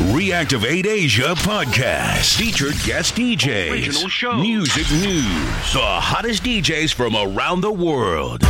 Reactivate Asia podcast. Featured guest DJs. Original show. Music news. The hottest DJs from around the world.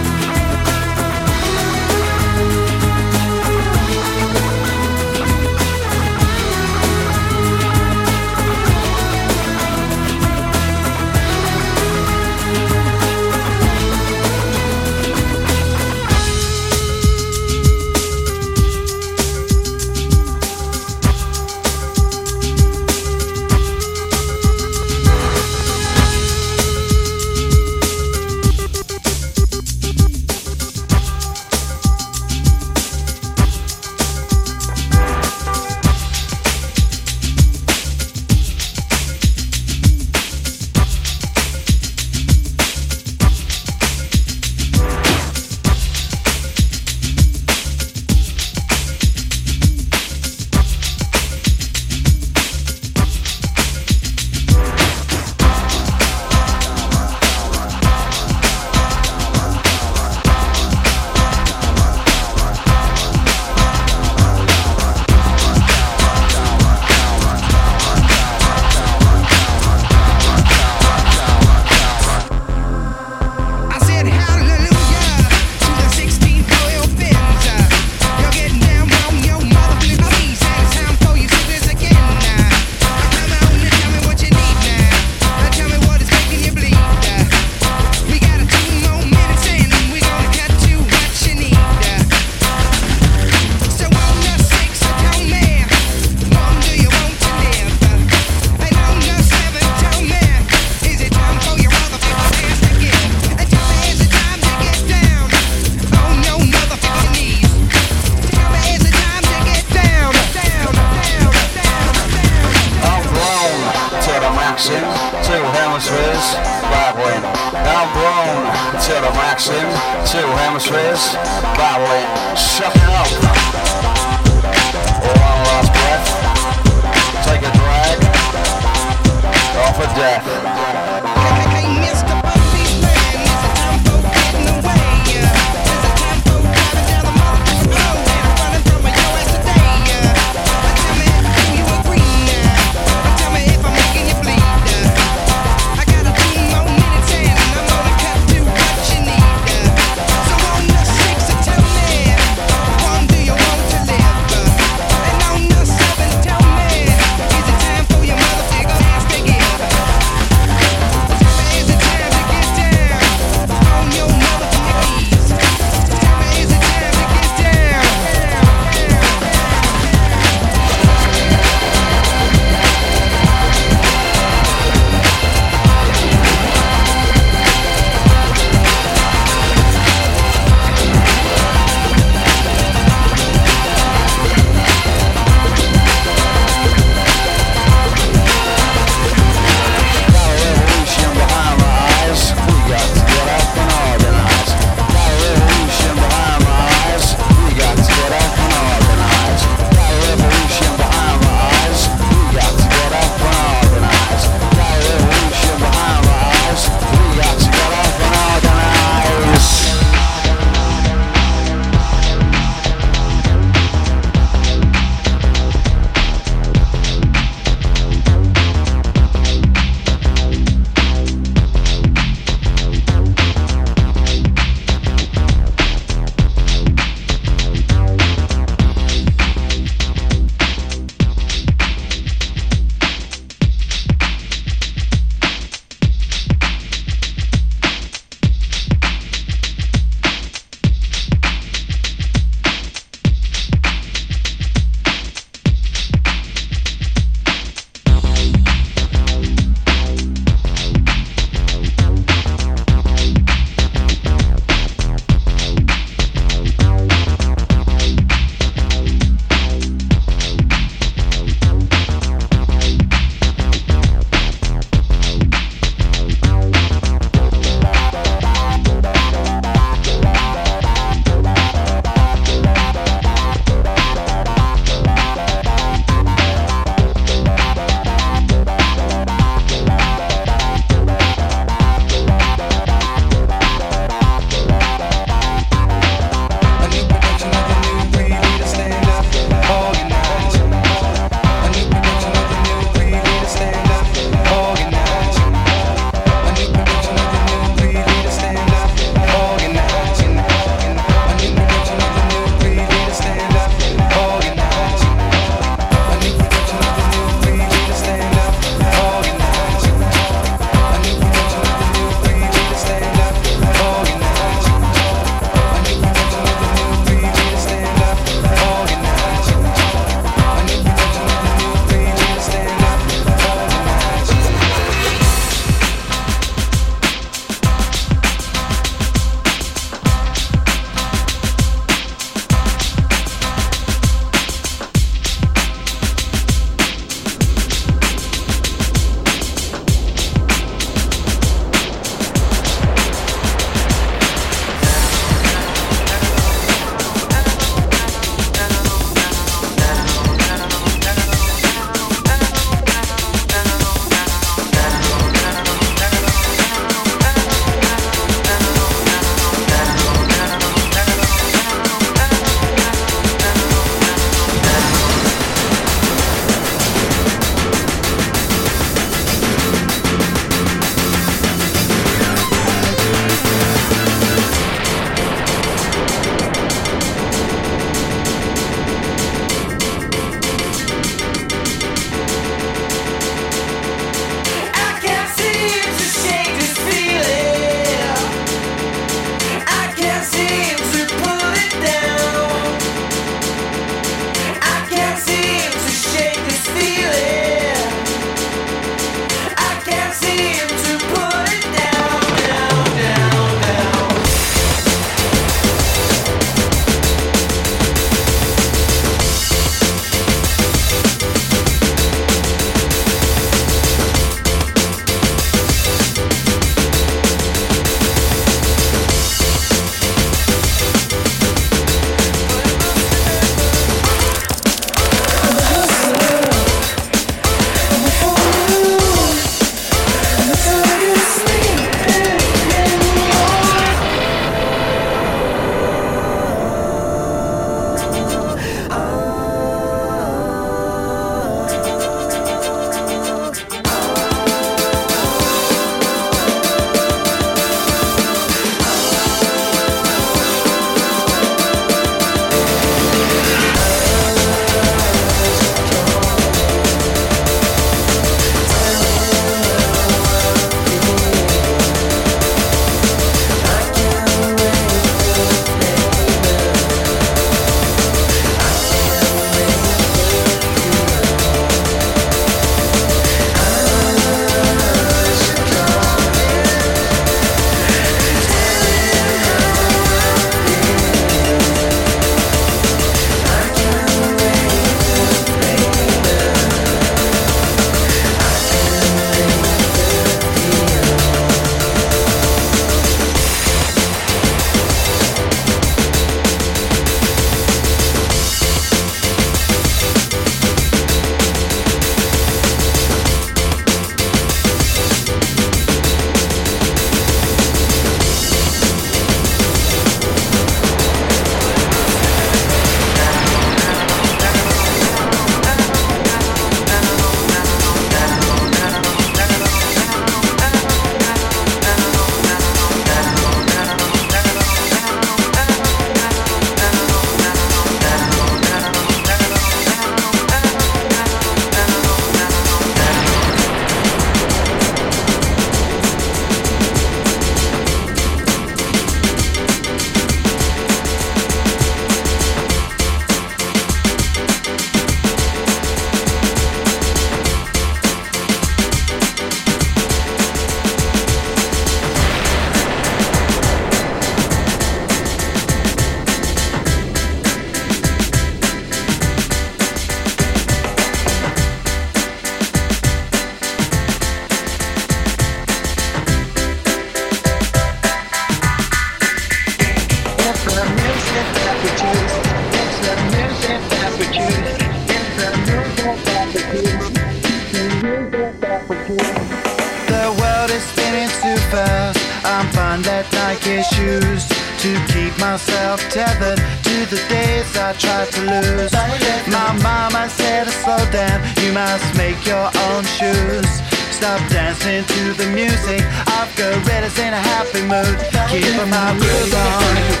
Stop dancing to the music. I've got Gorillaz in a happy mood. Keep my groove on.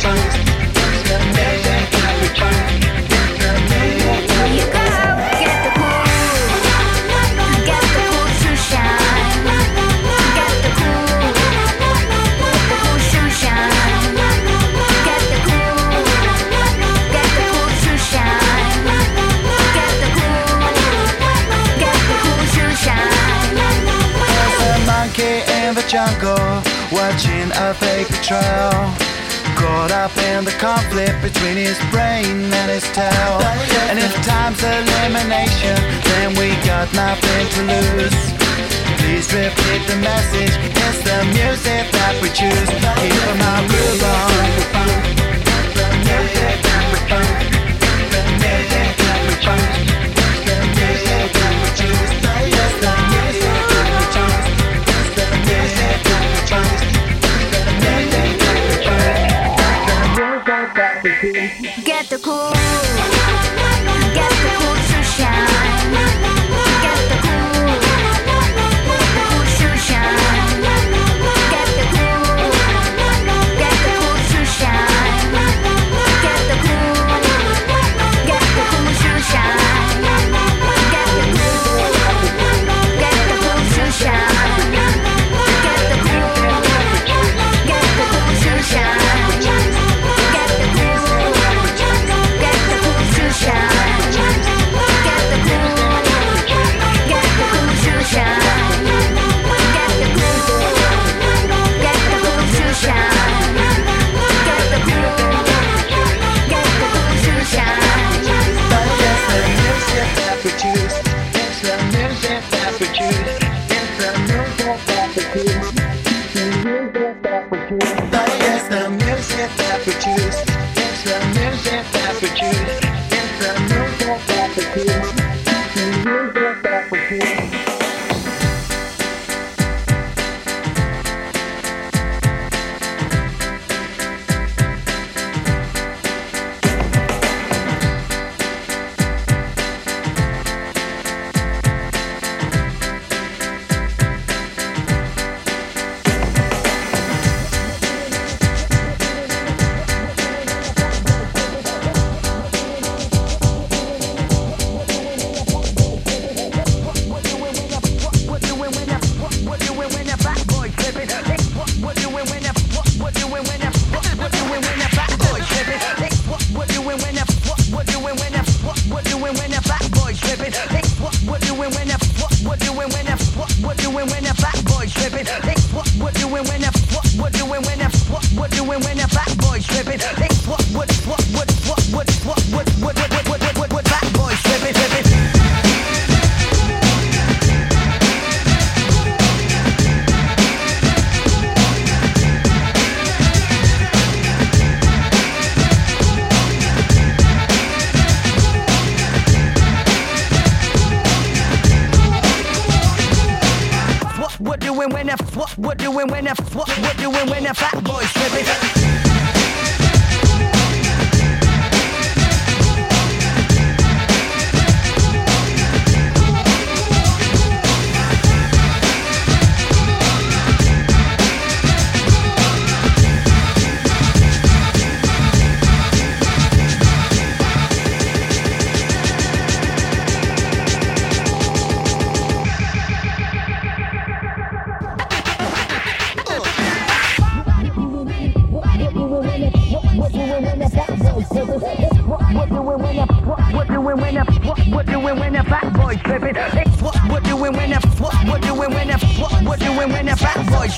jungle, watching a fake betrayal. Caught up in the conflict between his brain and his tail. And if time's elimination, then we got nothing to lose. Please repeat the message, it's the music that we choose. Keep my groove on. Get Boys, with.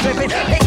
stripping.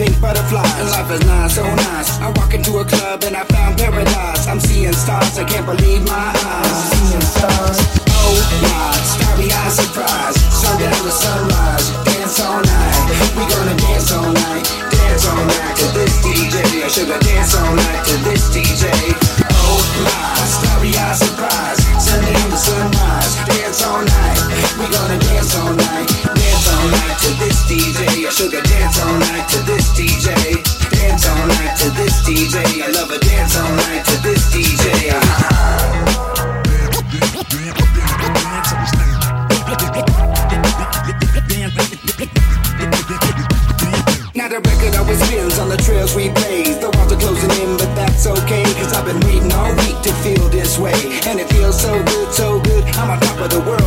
Pink butterflies. And life is not so nice. I walk into a club and I found paradise. I'm seeing stars, I can't believe my eyes. I'm Seeing stars. Oh my, starry eye surprise. Sundown to sunrise, dance all night. We gonna dance all night, dance all night to this DJ. I should have dance all night to this DJ. Oh my, starry eye surprise. Sundown to sunrise, dance all night. We gonna dance all night, dance all night to this DJ. I have dance all night to this DJ. Dance all night to this DJ. I love a dance all night to this DJ. Now the record always spins on the trails we blaze. The walls are closing in, but that's okay. Cause I've been waiting all week to feel this way. And it feels so good, so good. I'm on top of the world,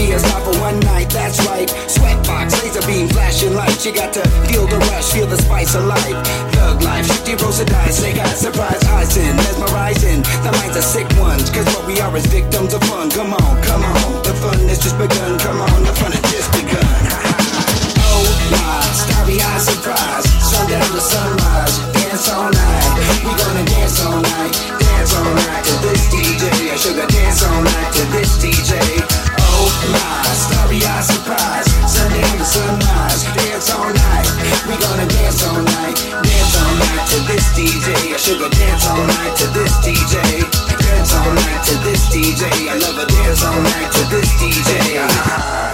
A star for one night, that's right. Sweatbox, laser beam, flashing lights. You got to feel the rush, feel the spice of life. Thug life, shifty rolls of dice. Snake eyes, surprise, eyes in, mesmerizing. The minds are sick ones, cause what we are is victims of fun. Come on, come on. The fun has just begun, come on. The fun has just begun. Oh my, starry eye surprise. Sundown to sunrise, dance all night. We gonna dance all night, dance all night to this DJ. I sugar dance all night to this DJ. Oh my, starry eye surprise. Sundown to sunrise, dance all night. We gonna dance all night, dance all night to this DJ. I sugar dance all night to this DJ. Dance all night to this DJ. I love a dance all night to this DJ.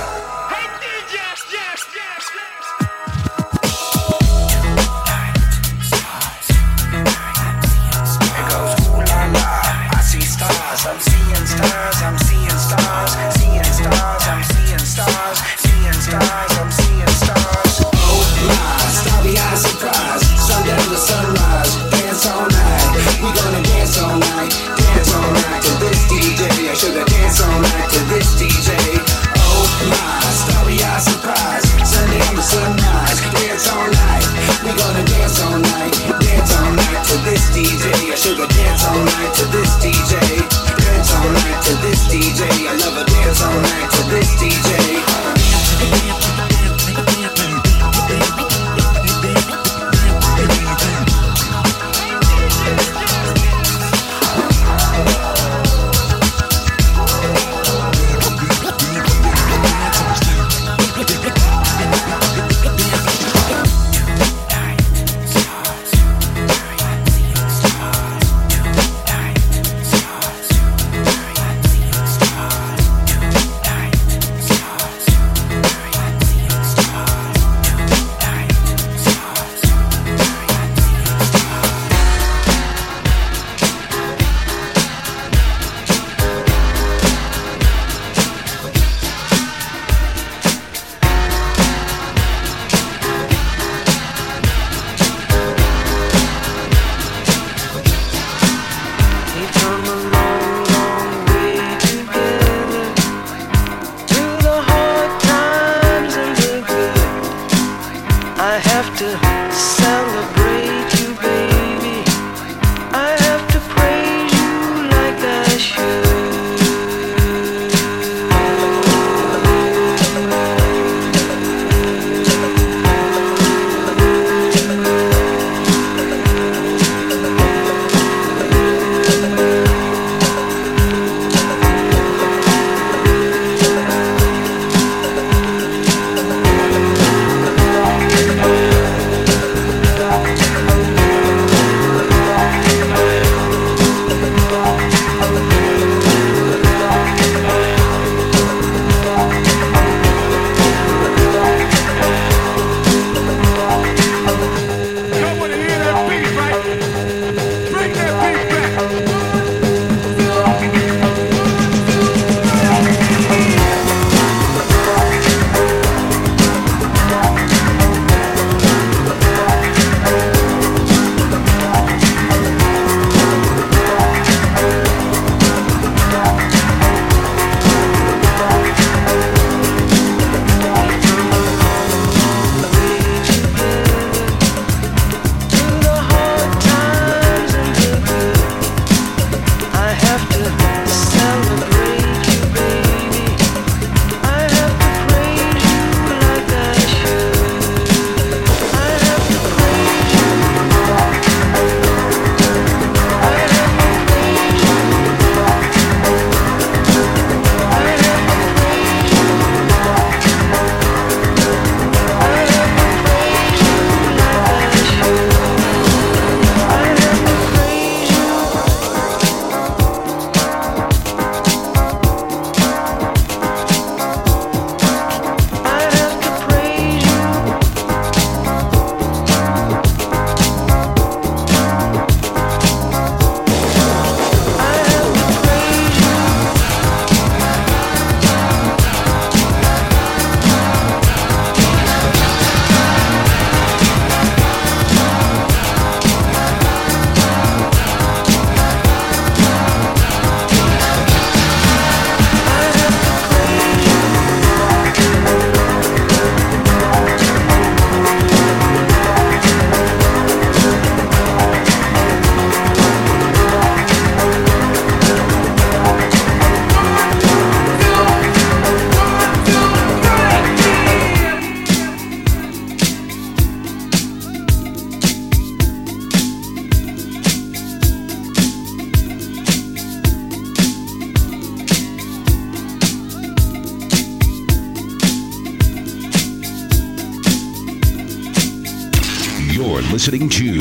Presidente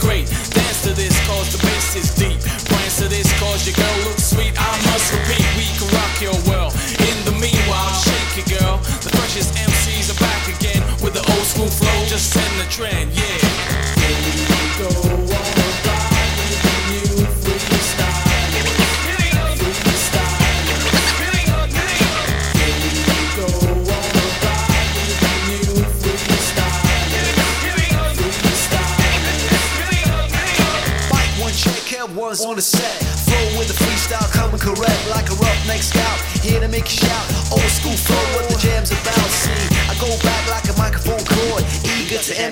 great.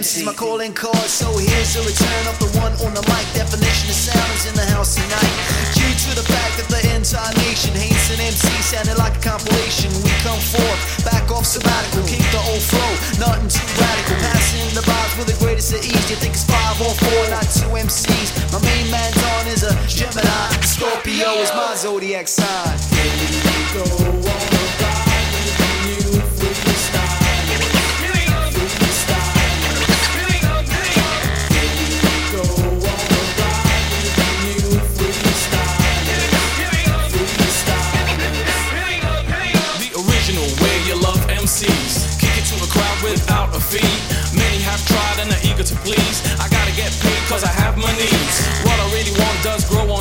Eager to MC. My calling card, so here's the return of the one on the mic. Definition of sound is in the house tonight. Due to the fact that the entire nation hates an MC, sounding like a compilation. We come forth, back off sabbatical, keep the old flow, nothing too radical. Passing the vibes with the greatest of ease. You think it's five or four, not two MCs. My main man Don is a Gemini. Scorpio is my zodiac sign. Here we go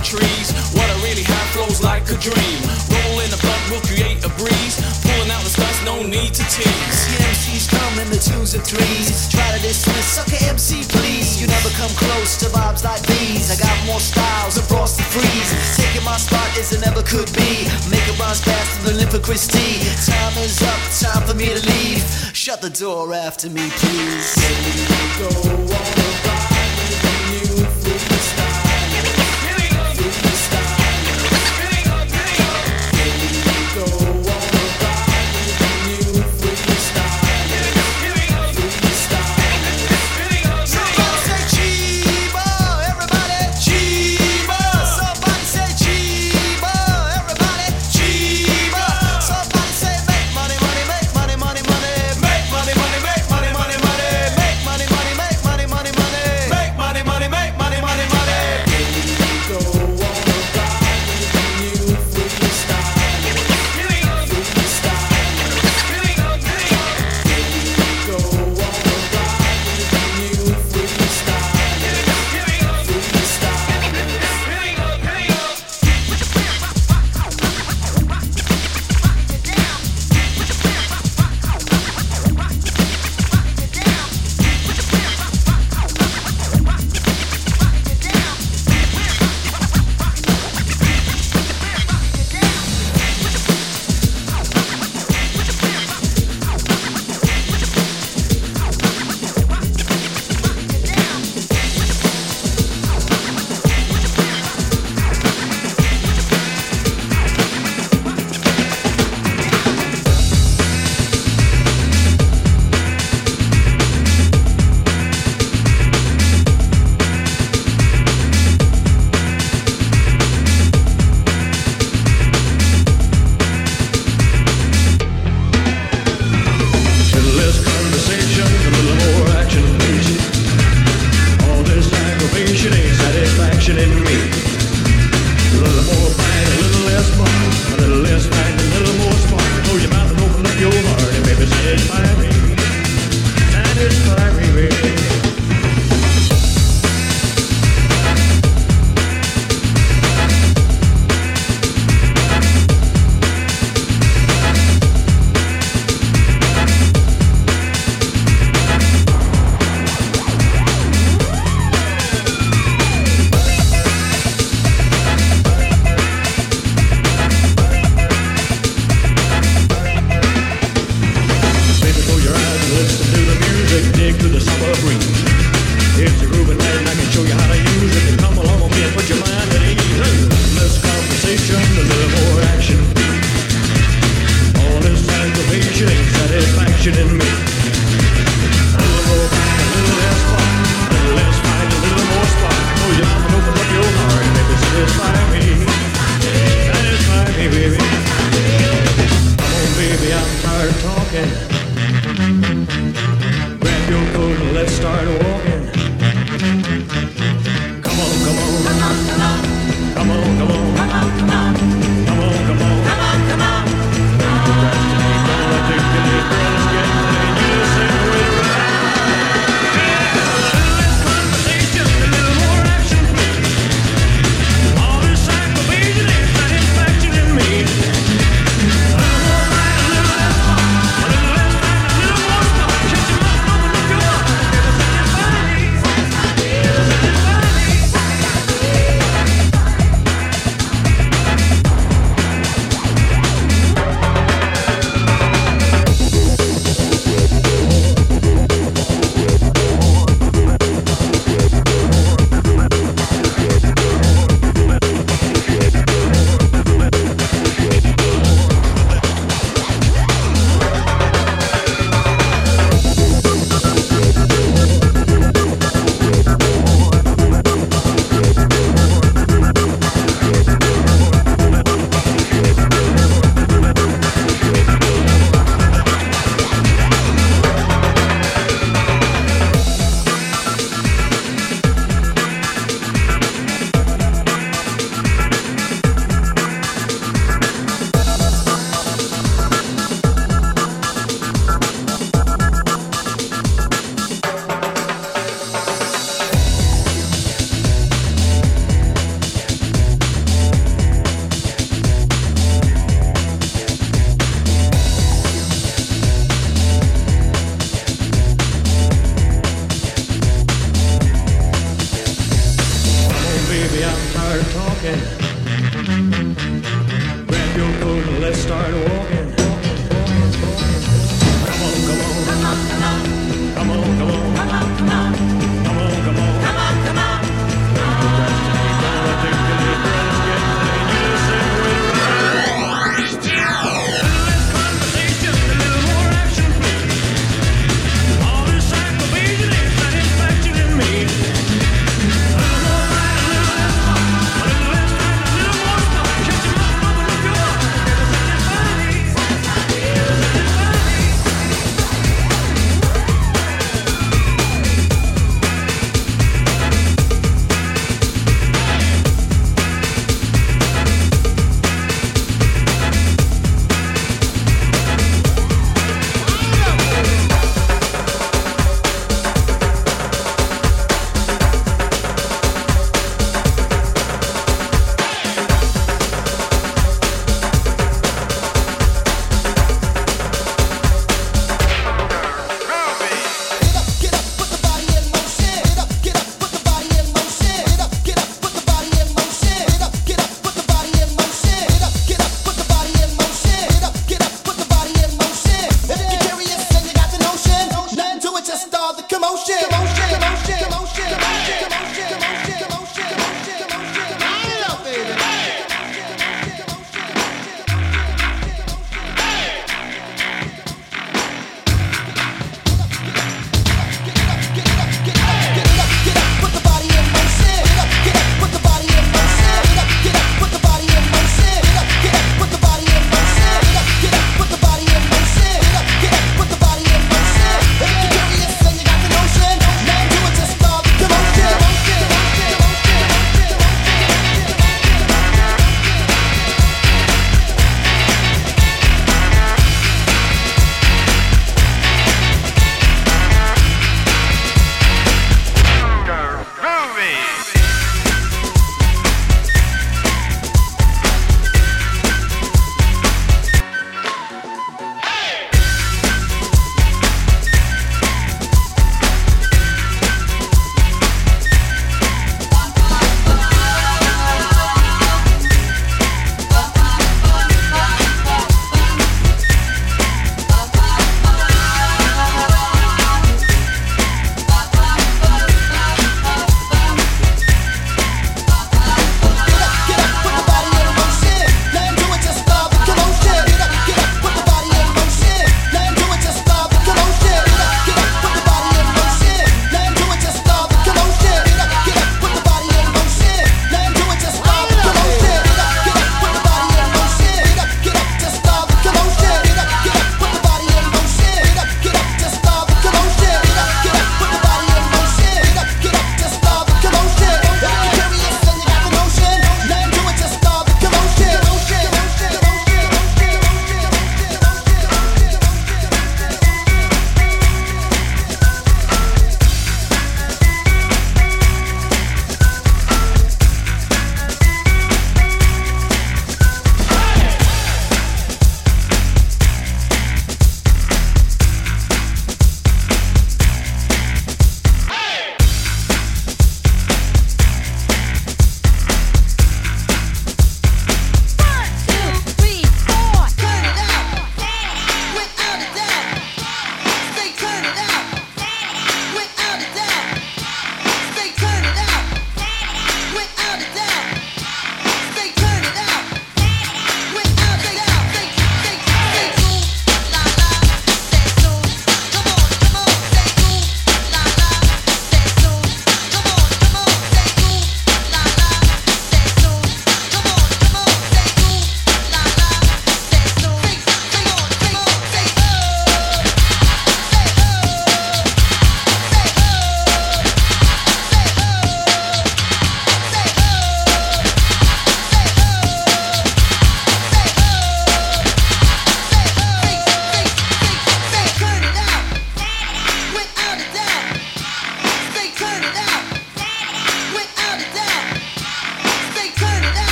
on trees. What I really have flows like a dream. Roll in the blunt will create a breeze. Pulling out the stunts, no need to tease. MCs come in the twos and threes. Try to dismiss, sucker MC please. You never come close to vibes like these. I got more styles than Frosty Freeze. Taking my spot as it never could be. Making rhymes faster than Linford Christie. Time is up, time for me to leave. Shut the door after me, please. Go on